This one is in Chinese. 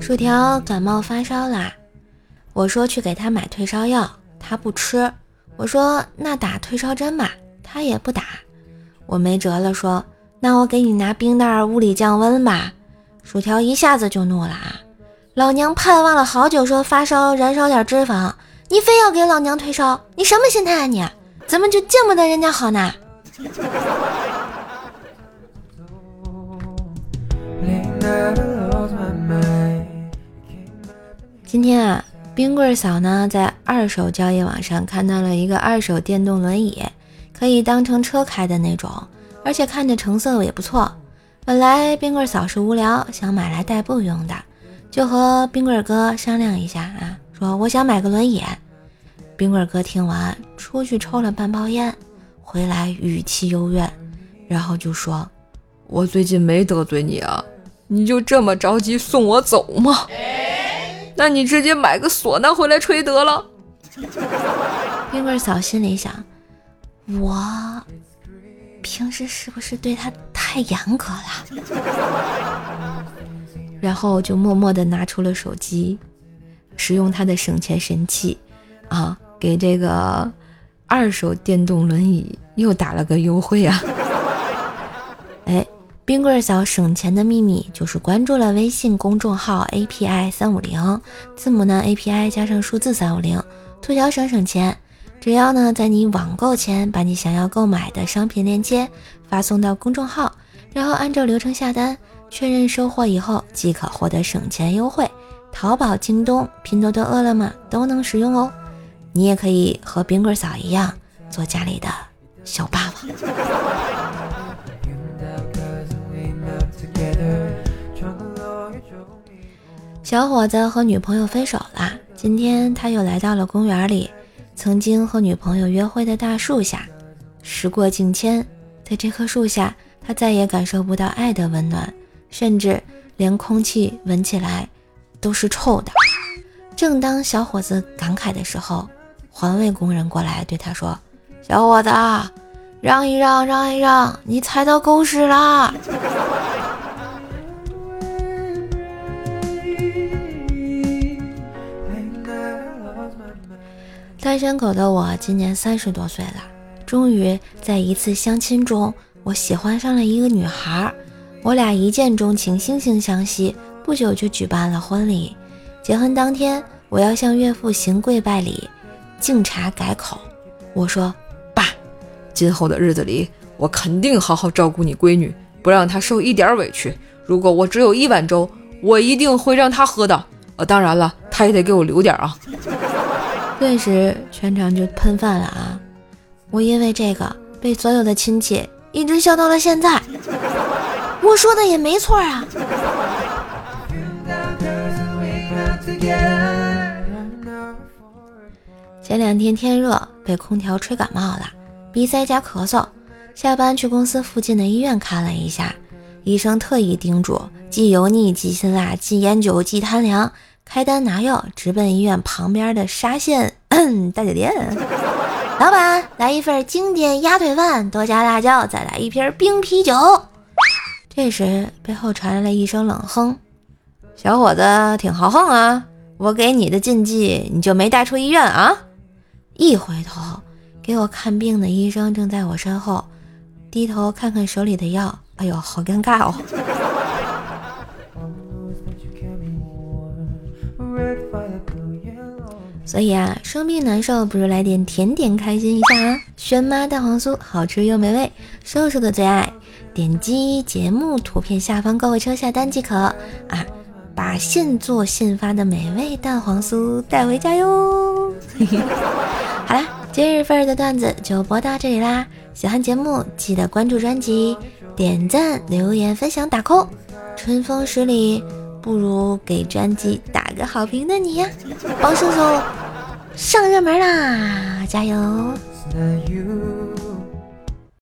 薯条感冒发烧啦，我说去给他买退烧药，他不吃。我说那打退烧针吧，他也不打。我没辙了，说那我给你拿冰袋物理降温吧。薯条一下子就怒了啊！老娘盼望了好久，说发烧燃烧点脂肪，你非要给老娘退烧，你什么心态啊你？怎么就见不得人家好呢？今天啊，冰棍嫂呢在二手交易网上看到了一个二手电动轮椅，可以当成车开的那种，而且看着成色也不错。本来冰棍嫂是无聊，想买来代步用的，就和冰棍哥商量一下啊，说我想买个轮椅。冰棍哥听完，出去抽了半包烟，回来语气幽怨，然后就说：“我最近没得罪你啊。”你就这么着急送我走吗？那你直接买个唢呐回来吹得了。冰棍嫂心里想：我平时是不是对他太严格了？然后就默默的拿出了手机，使用他的省钱神器啊，给这个二手电动轮椅又打了个优惠啊！哎。冰棍嫂省钱的秘密就是关注了微信公众号 API 三五零，字母呢 API 加上数字三五零，促销省省钱。只要呢在你网购前把你想要购买的商品链接发送到公众号，然后按照流程下单，确认收货以后即可获得省钱优惠。淘宝、京东、拼多多、饿了么都能使用哦。你也可以和冰棍嫂一样做家里的小霸王。小伙子和女朋友分手了，今天他又来到了公园里，曾经和女朋友约会的大树下。时过境迁，在这棵树下，他再也感受不到爱的温暖，甚至连空气闻起来都是臭的。正当小伙子感慨的时候，环卫工人过来对他说：“小伙子，让一让，让一让，你踩到狗屎啦。”单身狗的我今年三十多岁了，终于在一次相亲中，我喜欢上了一个女孩，我俩一见钟情，惺惺相惜，不久就举办了婚礼。结婚当天，我要向岳父行跪拜礼，敬茶改口。我说：“爸，今后的日子里，我肯定好好照顾你闺女，不让她受一点委屈。如果我只有一碗粥，我一定会让她喝的。呃，当然了，她也得给我留点啊。”顿时全场就喷饭了啊！我因为这个被所有的亲戚一直笑到了现在。我说的也没错啊。前两天天热，被空调吹感冒了，鼻塞加咳嗽。下班去公司附近的医院看了一下，医生特意叮嘱：忌油腻、忌辛辣、忌烟酒、忌贪凉。开单拿药，直奔医院旁边的沙县 大酒店。老板，来一份经典鸭腿饭，多加辣椒，再来一瓶冰啤酒。这时，背后传来了一声冷哼：“小伙子挺豪横啊，我给你的禁忌，你就没带出医院啊？”一回头，给我看病的医生正在我身后，低头看看手里的药，哎呦，好尴尬哦。所以啊，生病难受，不如来点甜点开心一下啊！轩妈蛋黄酥，好吃又美味，瘦瘦的最爱。点击节目图片下方购物车下单即可啊，把现做现发的美味蛋黄酥带回家哟！嘿嘿好啦，今日份的段子就播到这里啦！喜欢节目记得关注专辑，点赞、留言、分享、打 call。春风十里。不如给专辑打个好评的你呀，王叔叔上热门啦！加油！